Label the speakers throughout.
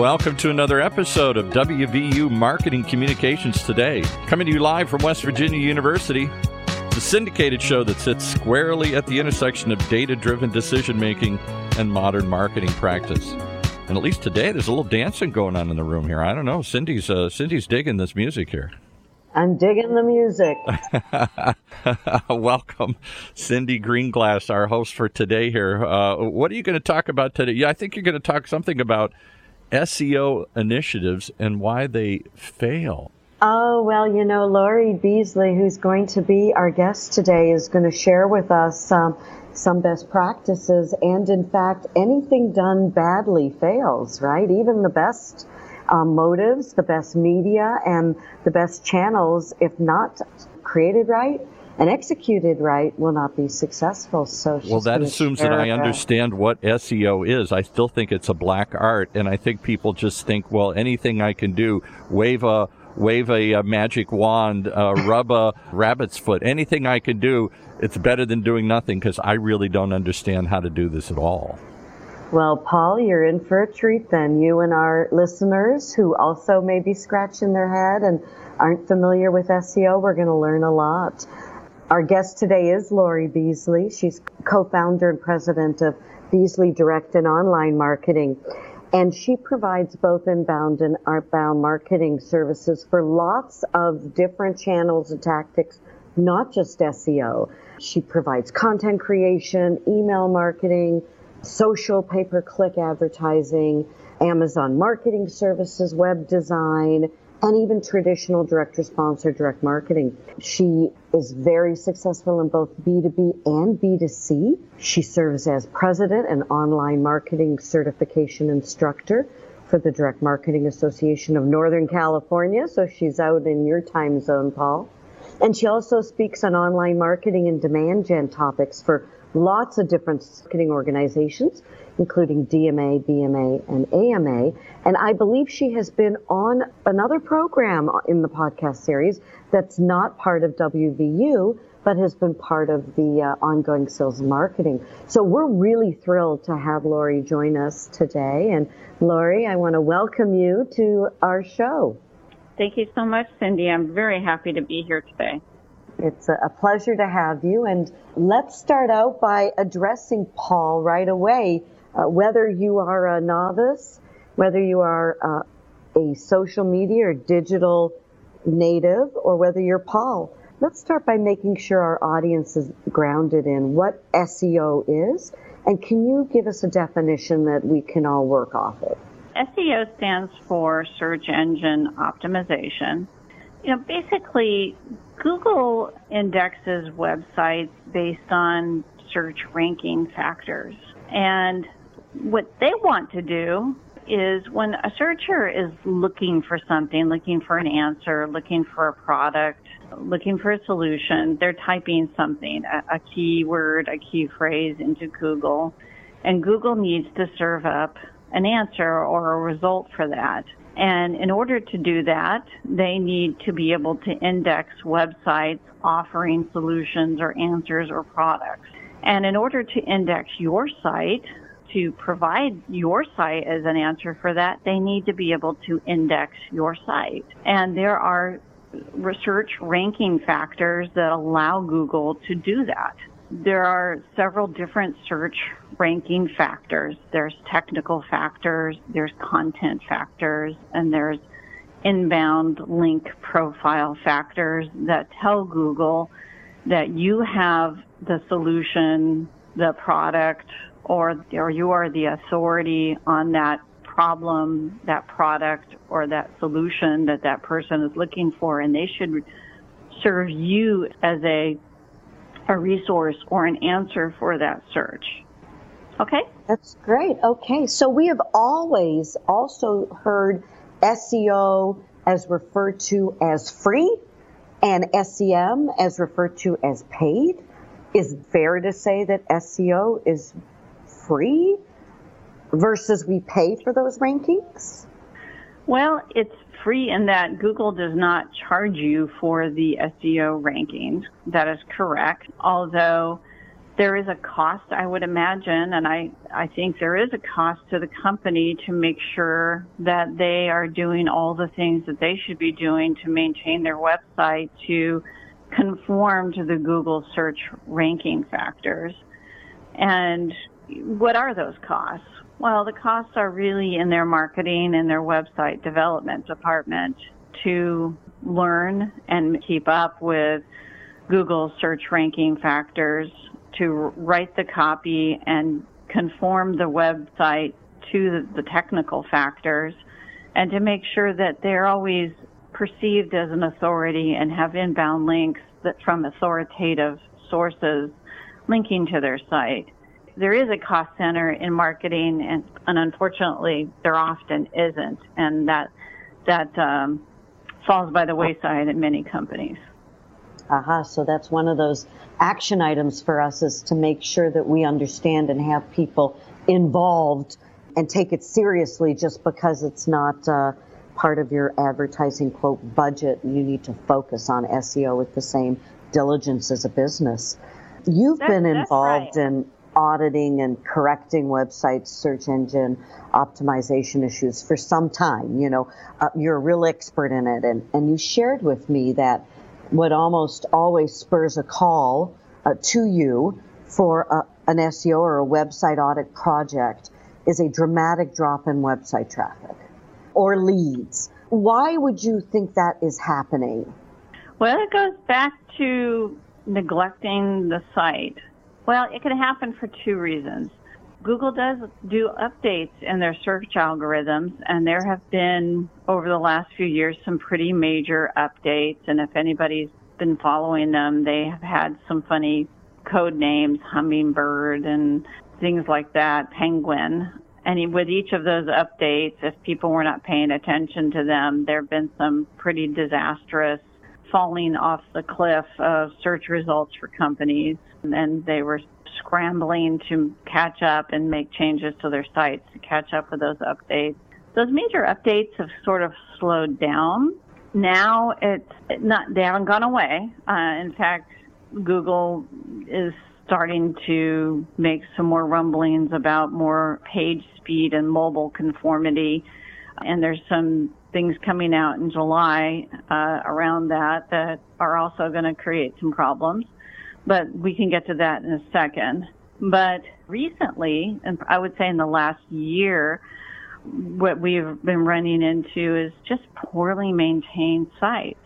Speaker 1: Welcome to another episode of WVU Marketing Communications Today. Coming to you live from West Virginia University, the syndicated show that sits squarely at the intersection of data driven decision making and modern marketing practice. And at least today, there's a little dancing going on in the room here. I don't know. Cindy's uh, Cindy's digging this music here.
Speaker 2: I'm digging the music.
Speaker 1: Welcome, Cindy Greenglass, our host for today here. Uh, what are you going to talk about today? Yeah, I think you're going to talk something about SEO initiatives and why they fail.
Speaker 2: Oh, well, you know, Lori Beasley, who's going to be our guest today, is going to share with us um, some best practices. And in fact, anything done badly fails, right? Even the best um, motives, the best media, and the best channels, if not created right, and executed right will not be successful. So
Speaker 1: well, that assumes that I understand what SEO is. I still think it's a black art, and I think people just think, well, anything I can do, wave a wave a, a magic wand, uh, rub a rabbit's foot, anything I can do, it's better than doing nothing because I really don't understand how to do this at all.
Speaker 2: Well, Paul, you're in for a treat then. You and our listeners who also may be scratching their head and aren't familiar with SEO, we're going to learn a lot. Our guest today is Lori Beasley. She's co-founder and president of Beasley Direct and Online Marketing. And she provides both inbound and outbound marketing services for lots of different channels and tactics, not just SEO. She provides content creation, email marketing, social pay-per-click advertising, Amazon marketing services, web design, and even traditional direct response or direct marketing. She is very successful in both B2B and B2C. She serves as president and online marketing certification instructor for the Direct Marketing Association of Northern California. So she's out in your time zone, Paul. And she also speaks on online marketing and demand gen topics for lots of different marketing organizations, including DMA, BMA, and AMA. And I believe she has been on another program in the podcast series that's not part of WVU, but has been part of the uh, ongoing sales and marketing. So we're really thrilled to have Lori join us today. And Lori, I want to welcome you to our show.
Speaker 3: Thank you so much, Cindy. I'm very happy to be here today.
Speaker 2: It's a pleasure to have you. And let's start out by addressing Paul right away. Uh, whether you are a novice, whether you are uh, a social media or digital native, or whether you're Paul, let's start by making sure our audience is grounded in what SEO is. And can you give us a definition that we can all work off of?
Speaker 3: SEO stands for search engine optimization. You know, basically, Google indexes websites based on search ranking factors. And what they want to do is when a searcher is looking for something, looking for an answer, looking for a product, looking for a solution, they're typing something, a, a keyword, a key phrase into Google, and Google needs to serve up an answer or a result for that. And in order to do that, they need to be able to index websites offering solutions or answers or products. And in order to index your site, to provide your site as an answer for that, they need to be able to index your site. And there are research ranking factors that allow Google to do that. There are several different search ranking factors. There's technical factors, there's content factors, and there's inbound link profile factors that tell Google that you have the solution, the product, or, or you are the authority on that problem, that product, or that solution that that person is looking for, and they should serve you as a a resource or an answer for that search. Okay?
Speaker 2: That's great. Okay. So we have always also heard SEO as referred to as free and SEM as referred to as paid. Is fair to say that SEO is free versus we pay for those rankings?
Speaker 3: Well, it's free in that Google does not charge you for the SEO rankings. That is correct. Although there is a cost, I would imagine, and I, I think there is a cost to the company to make sure that they are doing all the things that they should be doing to maintain their website to conform to the Google search ranking factors. And what are those costs? Well, the costs are really in their marketing and their website development department to learn and keep up with Google search ranking factors, to write the copy and conform the website to the, technical factors, and to make sure that they're always perceived as an authority and have inbound links that from authoritative sources linking to their site. There is a cost center in marketing, and, and unfortunately, there often isn't, and that that um, falls by the wayside in many companies.
Speaker 2: Aha, uh-huh, so that's one of those action items for us is to make sure that we understand and have people involved and take it seriously just because it's not uh, part of your advertising quote budget. You need to focus on SEO with the same diligence as a business. You've
Speaker 3: that's,
Speaker 2: been involved
Speaker 3: right.
Speaker 2: in auditing and correcting websites, search engine optimization issues for some time. You know, uh, you're a real expert in it, and, and you shared with me that what almost always spurs a call uh, to you for a, an SEO or a website audit project is a dramatic drop in website traffic or leads. Why would you think that is happening?
Speaker 3: Well, it goes back to neglecting the site. Well, it can happen for two reasons. Google does do updates in their search algorithms, and there have been, over the last few years, some pretty major updates. And if anybody's been following them, they have had some funny code names, Hummingbird and things like that, Penguin. And with each of those updates, if people were not paying attention to them, there have been some pretty disastrous falling off the cliff of search results for companies. And they were scrambling to catch up and make changes to their sites to catch up with those updates. Those major updates have sort of slowed down. Now it's not, they haven't gone away. Uh, in fact, Google is starting to make some more rumblings about more page speed and mobile conformity. And there's some things coming out in July uh, around that that are also going to create some problems but we can get to that in a second. But recently, and I would say in the last year, what we've been running into is just poorly maintained sites.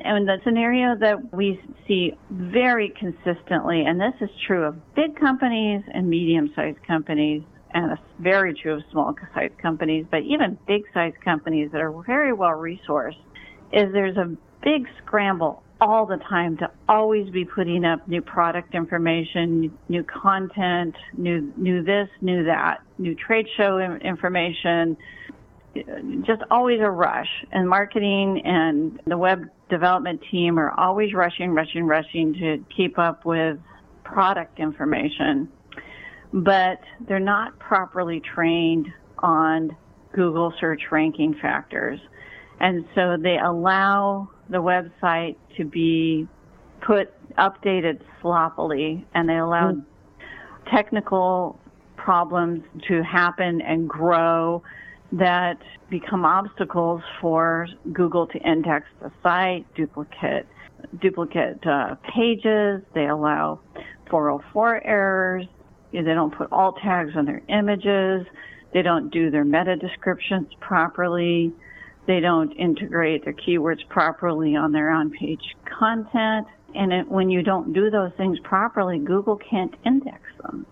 Speaker 3: And the scenario that we see very consistently, and this is true of big companies and medium sized companies, and it's very true of small sized companies, but even big sized companies that are very well resourced, is there's a big scramble all the time to always be putting up new product information, new content, new new this, new that, new trade show information. Just always a rush. And marketing and the web development team are always rushing, rushing, rushing to keep up with product information. But they're not properly trained on Google search ranking factors. And so they allow the website to be put updated sloppily and they allow mm. technical problems to happen and grow that become obstacles for Google to index the site, duplicate duplicate uh, pages. They allow 404 errors. They don't put alt tags on their images. They don't do their meta descriptions properly. They don't integrate their keywords properly on their on-page content. And it, when you don't do those things properly, Google can't index them.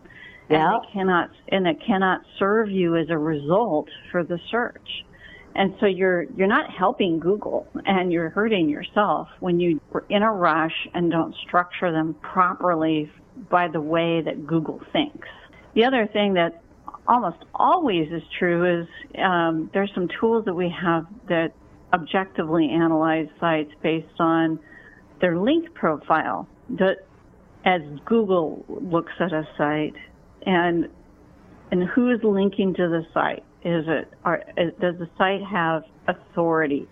Speaker 2: Yeah.
Speaker 3: And it cannot, and it cannot serve you as a result for the search. And so you're, you're not helping Google and you're hurting yourself when you are in a rush and don't structure them properly by the way that Google thinks. The other thing that almost always is true is um, there's some tools that we have that objectively analyze sites based on their link profile. That as Google looks at a site and and who is linking to the site? Is it are, does the site have authority?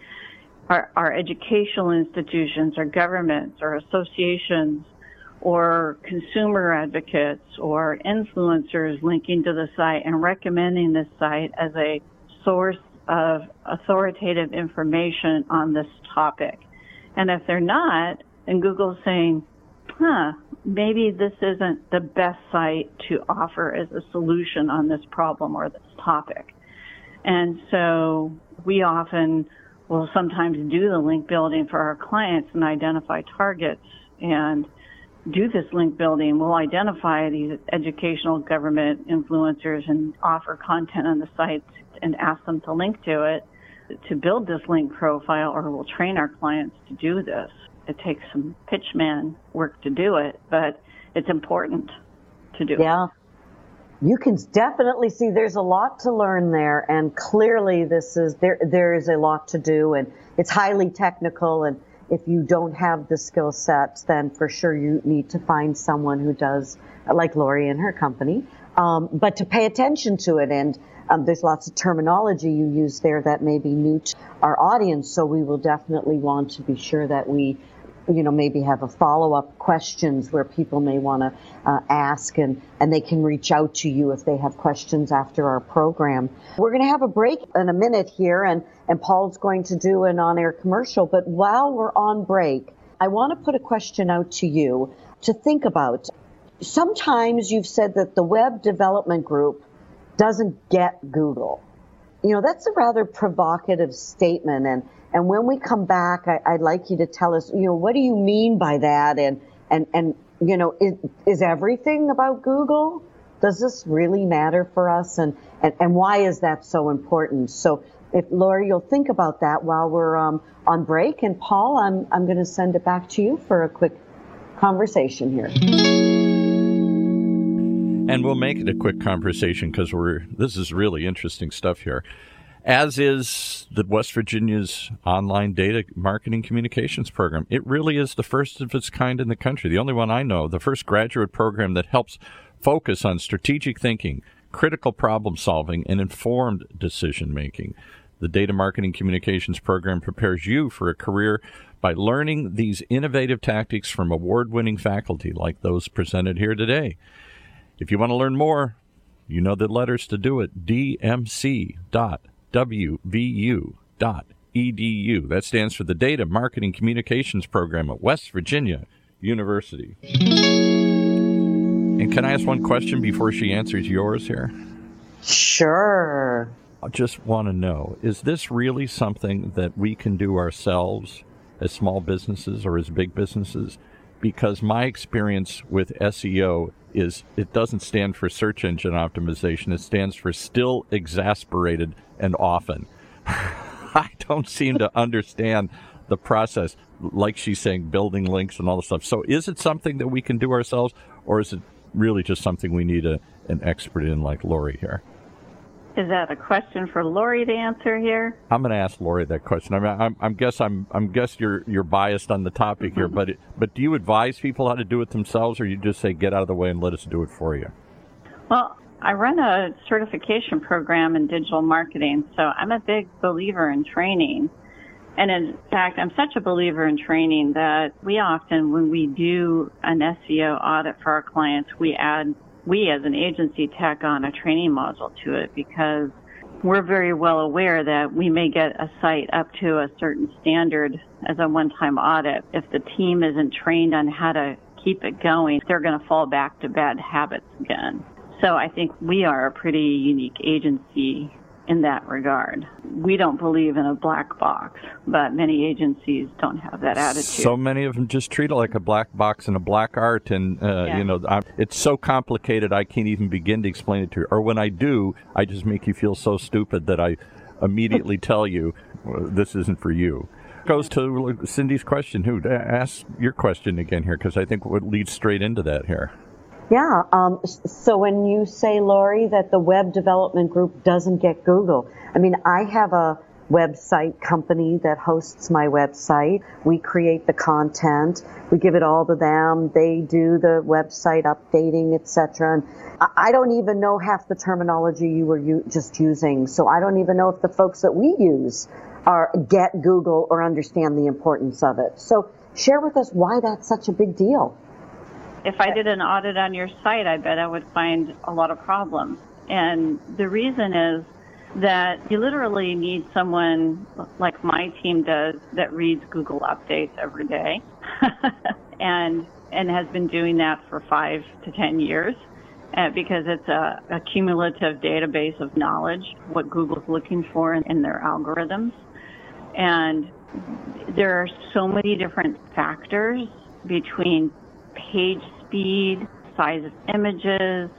Speaker 3: Are, are educational institutions, or governments, or associations, or consumer advocates or influencers linking to the site and recommending this site as a source of authoritative information on this topic. And if they're not, then Google's saying, huh, maybe this isn't the best site to offer as a solution on this problem or this topic. And so we often will sometimes do the link building for our clients and identify targets and do this link building. We'll identify these educational government influencers and offer content on the site and ask them to link to it to build this link profile or we'll train our clients to do this. It takes some pitchman work to do it, but it's important to do
Speaker 2: yeah. it. You can definitely see there's a lot to learn there and clearly this is there there is a lot to do and it's highly technical and if you don't have the skill sets, then for sure you need to find someone who does, like Lori and her company, um, but to pay attention to it. And um, there's lots of terminology you use there that may be new to our audience, so we will definitely want to be sure that we you know, maybe have a follow-up questions where people may want to uh, ask and, and they can reach out to you if they have questions after our program. We're going to have a break in a minute here and, and Paul's going to do an on-air commercial. But while we're on break, I want to put a question out to you to think about. Sometimes you've said that the web development group doesn't get Google. You know, that's a rather provocative statement and and when we come back, I, would like you to tell us, you know, what do you mean by that? And, and, and, you know, is, is everything about Google? Does this really matter for us? And, and, and why is that so important? So if Lori, you'll think about that while we're um, on break. And Paul, I'm, I'm going to send it back to you for a quick conversation here.
Speaker 1: And we'll make it a quick conversation because we're this is really interesting stuff here as is the West Virginia's online data marketing communications program. It really is the first of its kind in the country, the only one I know, the first graduate program that helps focus on strategic thinking, critical problem solving, and informed decision making. The Data Marketing Communications program prepares you for a career by learning these innovative tactics from award winning faculty like those presented here today. If you want to learn more, you know the letters to do it dmc.com wvu.edu. That stands for the Data Marketing Communications Program at West Virginia University. And can I ask one question before she answers yours here?
Speaker 2: Sure.
Speaker 1: I just want to know is this really something that we can do ourselves as small businesses or as big businesses? Because my experience with SEO is it doesn't stand for search engine optimization, it stands for still exasperated and often. I don't seem to understand the process, like she's saying, building links and all this stuff. So, is it something that we can do ourselves, or is it really just something we need a, an expert in like Lori here?
Speaker 3: Is that a question for Lori to answer here?
Speaker 1: I'm going to ask Lori that question. I mean, I'm, I'm guess I'm, I'm guess you're you're biased on the topic here, mm-hmm. but it, but do you advise people how to do it themselves, or you just say get out of the way and let us do it for you?
Speaker 3: Well, I run a certification program in digital marketing, so I'm a big believer in training. And in fact, I'm such a believer in training that we often, when we do an SEO audit for our clients, we add, we as an agency tack on a training module to it because we're very well aware that we may get a site up to a certain standard as a one-time audit. If the team isn't trained on how to keep it going, they're going to fall back to bad habits again. So I think we are a pretty unique agency in that regard. We don't believe in a black box, but many agencies don't have that attitude.
Speaker 1: So many of them just treat it like a black box and a black art, and uh, yeah. you know, I'm, it's so complicated I can't even begin to explain it to you. Or when I do, I just make you feel so stupid that I immediately tell you well, this isn't for you. Goes to Cindy's question. Who ask your question again here? Because I think what leads straight into that here.
Speaker 2: Yeah. Um, so when you say, Lori, that the web development group doesn't get Google, I mean, I have a website company that hosts my website. We create the content. We give it all to them. They do the website updating, etc. And I don't even know half the terminology you were u- just using. So I don't even know if the folks that we use are get Google or understand the importance of it. So share with us why that's such a big deal.
Speaker 3: If I did an audit on your site, I bet I would find a lot of problems. And the reason is that you literally need someone like my team does that reads Google updates every day and and has been doing that for five to ten years uh, because it's a, a, cumulative database of knowledge what Google's looking for in, in their algorithms and there are so many different factors between page speed, size of images,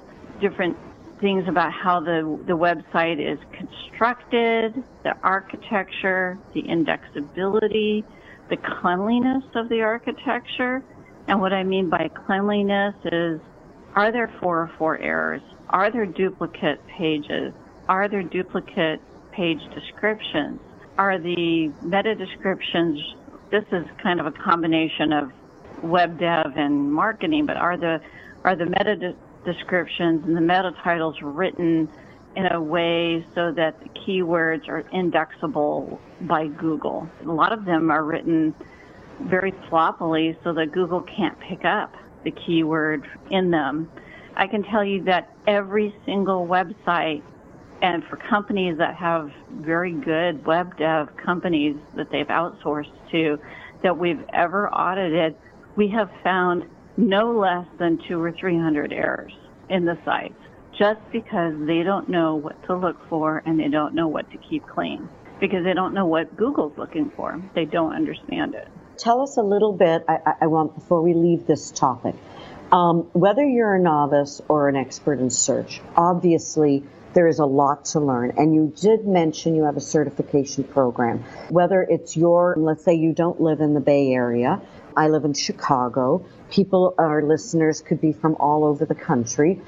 Speaker 3: different things about how the, the website is constructed, the architecture, the indexability, the cleanliness of the architecture. And what I mean by cleanliness is are there 404 errors? Are there duplicate pages? Are there duplicate page descriptions? Are the meta descriptions, this is kind of a combination of web dev and marketing, but are the are the meta de- descriptions and the meta titles written in a way so that the keywords are indexable by Google? A lot of them are written very sloppily so that Google can't pick up the keyword in them. I can tell you that every single website and for companies that have very good web dev companies that they've outsourced to that we've ever audited, we have found no less than two or three hundred errors in the sites just because they don't know what to look for and they don't know what to keep clean because they don't know what Google's looking for. They don't understand it.
Speaker 2: Tell us a little bit, I, I want, before we leave this topic, um, whether you're a novice or an expert in search, obviously there is a lot to learn. And you did mention you have a certification program. Whether it's your, let's say you don't live in the Bay Area, I live in Chicago. People, our listeners could be from all over the country.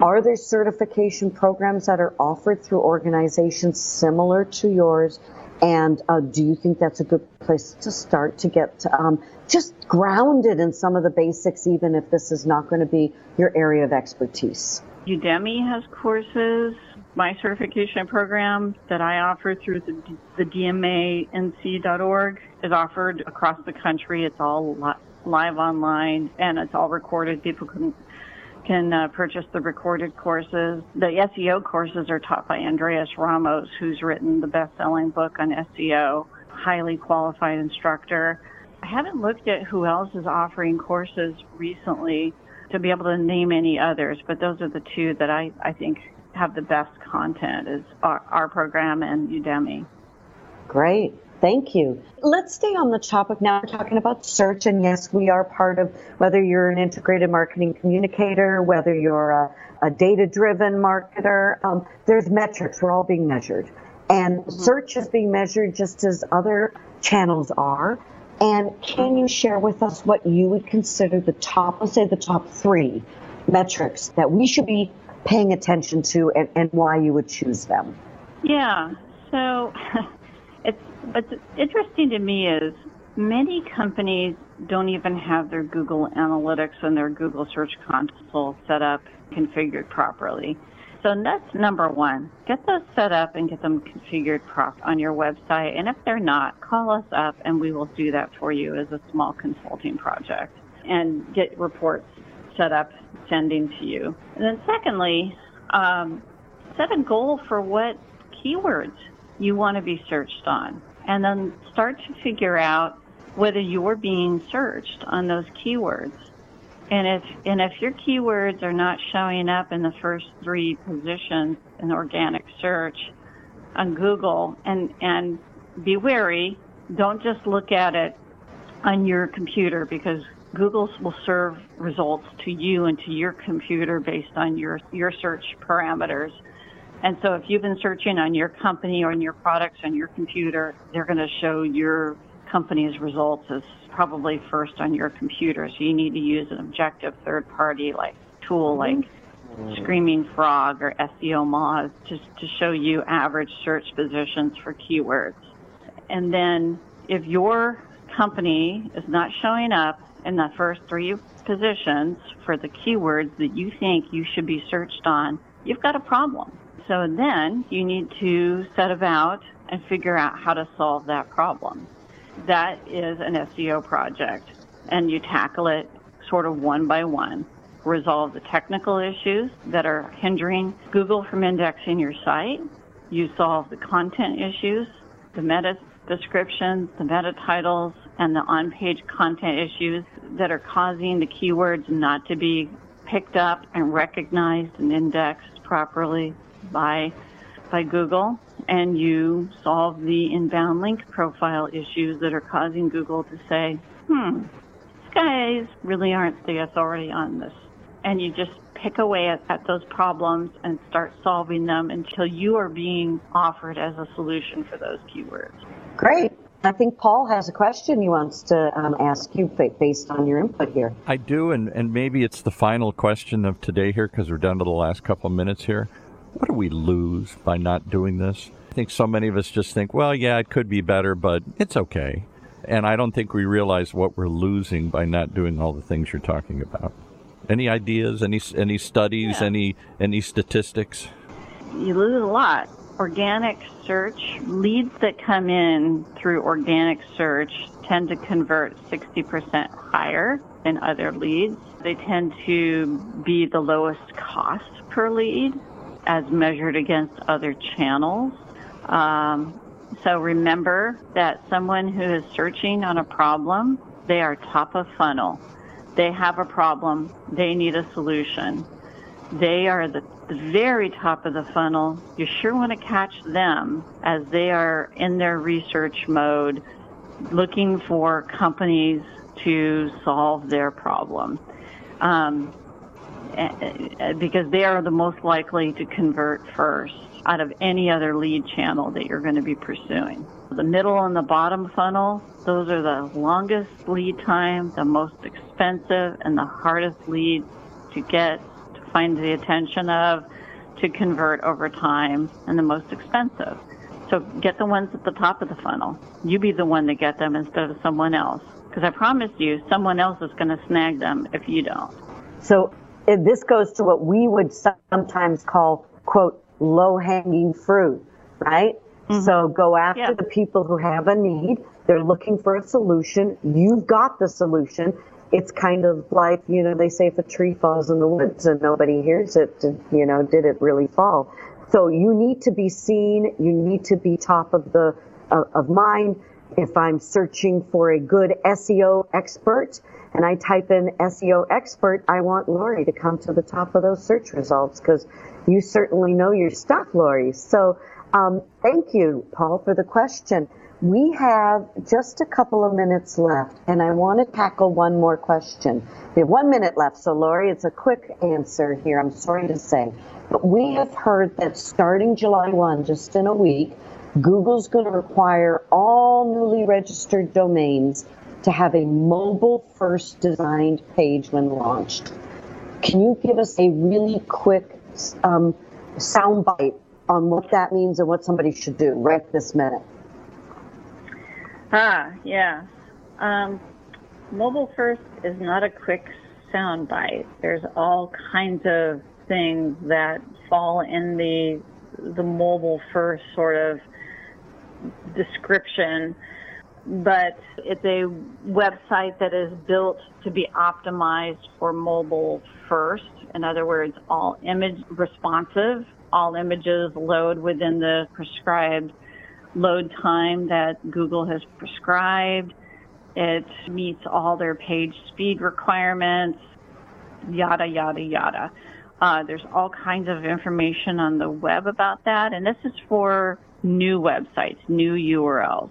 Speaker 2: Are there certification programs that are offered through organizations similar to yours? And uh, do you think that's a good place to start to get um, just grounded in some of the basics, even if this is not going to be your area of expertise?
Speaker 3: Udemy has courses. My certification program that I offer through the, the DMANC.org is offered across the country. It's all li- live online and it's all recorded. People can can uh, purchase the recorded courses. The SEO courses are taught by Andreas Ramos, who's written the best-selling book on SEO, highly qualified instructor. I haven't looked at who else is offering courses recently to be able to name any others, but those are the two that I, I think have the best content is our, our program and Udemy.
Speaker 2: Great. Thank you. Let's stay on the topic now. We're talking about search, and yes, we are part of whether you're an integrated marketing communicator, whether you're a, a data driven marketer, um, there's metrics. We're all being measured. And mm-hmm. search is being measured just as other channels are. And can you share with us what you would consider the top, let's say the top three metrics that we should be paying attention to and, and why you would choose them?
Speaker 3: Yeah. So it's what's interesting to me is many companies don't even have their Google Analytics and their Google Search Console set up, configured properly. So that's number one. Get those set up and get them configured prop on your website. And if they're not, call us up and we will do that for you as a small consulting project and get reports set up sending to you. And then secondly, um, set a goal for what keywords you want to be searched on. And then start to figure out whether you're being searched on those keywords. And if and if your keywords are not showing up in the first three positions in organic search on Google, and and be wary, don't just look at it on your computer because Google will serve results to you and to your computer based on your your search parameters. And so if you've been searching on your company or on your products on your computer, they're going to show your company's results as probably first on your computer. So you need to use an objective third party like tool mm-hmm. like Screaming Frog or SEO Moz just to show you average search positions for keywords. And then if your company is not showing up in the first three positions for the keywords that you think you should be searched on, you've got a problem. So then you need to set about and figure out how to solve that problem. That is an SEO project, and you tackle it sort of one by one. Resolve the technical issues that are hindering Google from indexing your site. You solve the content issues, the meta descriptions, the meta titles, and the on page content issues that are causing the keywords not to be picked up and recognized and indexed properly by by Google and you solve the inbound link profile issues that are causing Google to say, "Hmm, these guys really aren't the authority on this." And you just pick away at, at those problems and start solving them until you are being offered as a solution for those keywords.
Speaker 2: Great. I think Paul has a question he wants to um, ask you based on your input here.
Speaker 1: I do, and, and maybe it's the final question of today here because we're down to the last couple of minutes here. What do we lose by not doing this? I think so many of us just think, well, yeah, it could be better, but it's okay. And I don't think we realize what we're losing by not doing all the things you're talking about. Any ideas? Any any studies? Yeah. Any any statistics?
Speaker 3: You lose a lot organic search, leads that come in through organic search tend to convert 60% higher than other leads. They tend to be the lowest cost per lead as measured against other channels. Um, so remember that someone who is searching on a problem, they are top of funnel. They have a problem, they need a solution. They are the the very top of the funnel, you sure want to catch them as they are in their research mode looking for companies to solve their problem. Um, because they are the most likely to convert first out of any other lead channel that you're going to be pursuing. The middle and the bottom funnel, those are the longest lead time, the most expensive, and the hardest leads to get find the attention of to convert over time and the most expensive. So get the ones at the top of the funnel. You be the one to get them instead of someone else. Because I promise you, someone else is going to snag them if you don't.
Speaker 2: So this goes to what we would sometimes call, quote, low hanging fruit, right? Mm-hmm. So go after yeah. the people who have a need. They're looking for a solution. You've got the solution it's kind of like, you know, they say if a tree falls in the woods and nobody hears it, you know, did it really fall? So you need to be seen. You need to be top of the, of mind. If I'm searching for a good SEO expert and I type in SEO expert, I want Lori to come to the top of those search results because you certainly know your stuff, Lori. So, um, thank you, Paul, for the question. We have just a couple of minutes left, and I want to tackle one more question. We have one minute left, so Lori, it's a quick answer here. I'm sorry to say. But we have heard that starting July 1, just in a week, Google's going to require all newly registered domains to have a mobile first designed page when launched. Can you give us a really quick um, soundbite on what that means and what somebody should do right this minute?
Speaker 3: Ah, yeah. Um, mobile first is not a quick sound bite. There's all kinds of things that fall in the the mobile first sort of description, but it's a website that is built to be optimized for mobile first. In other words, all image responsive, all images load within the prescribed load time that Google has prescribed. It meets all their page speed requirements, yada, yada, yada. Uh, there's all kinds of information on the web about that, and this is for new websites, new URLs.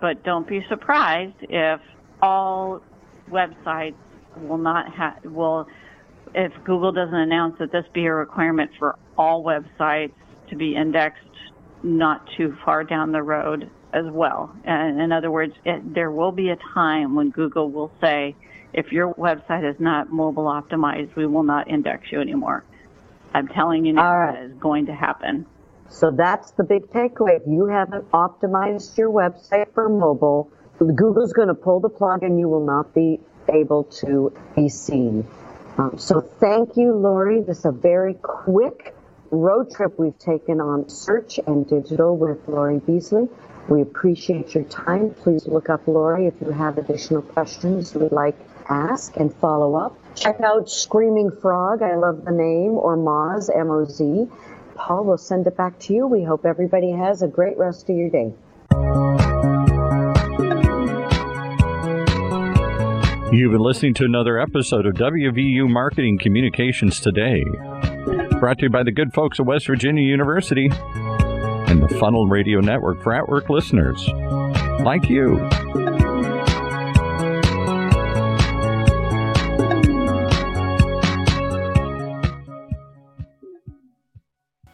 Speaker 3: But don't be surprised if all websites will not have, will, if Google doesn't announce that this be a requirement for all websites to be indexed not too far down the road as well. And in other words, it, there will be a time when Google will say, if your website is not mobile optimized, we will not index you anymore. I'm telling you now right. that is going to happen.
Speaker 2: So that's the big takeaway. If you haven't optimized your website for mobile, Google's going to pull the plug and you will not be able to be seen. Um, so thank you, Lori. This is a very quick road trip we've taken on search and digital with Lori Beasley. We appreciate your time. Please look up Lori if you have additional questions you would like ask and follow up. Check out Screaming Frog, I love the name, or Moz, M O Z. Paul, we'll send it back to you. We hope everybody has a great rest of your day.
Speaker 1: You've been listening to another episode of WVU Marketing Communications Today, brought to you by the good folks at West Virginia University and the Funnel Radio Network for at work listeners like you.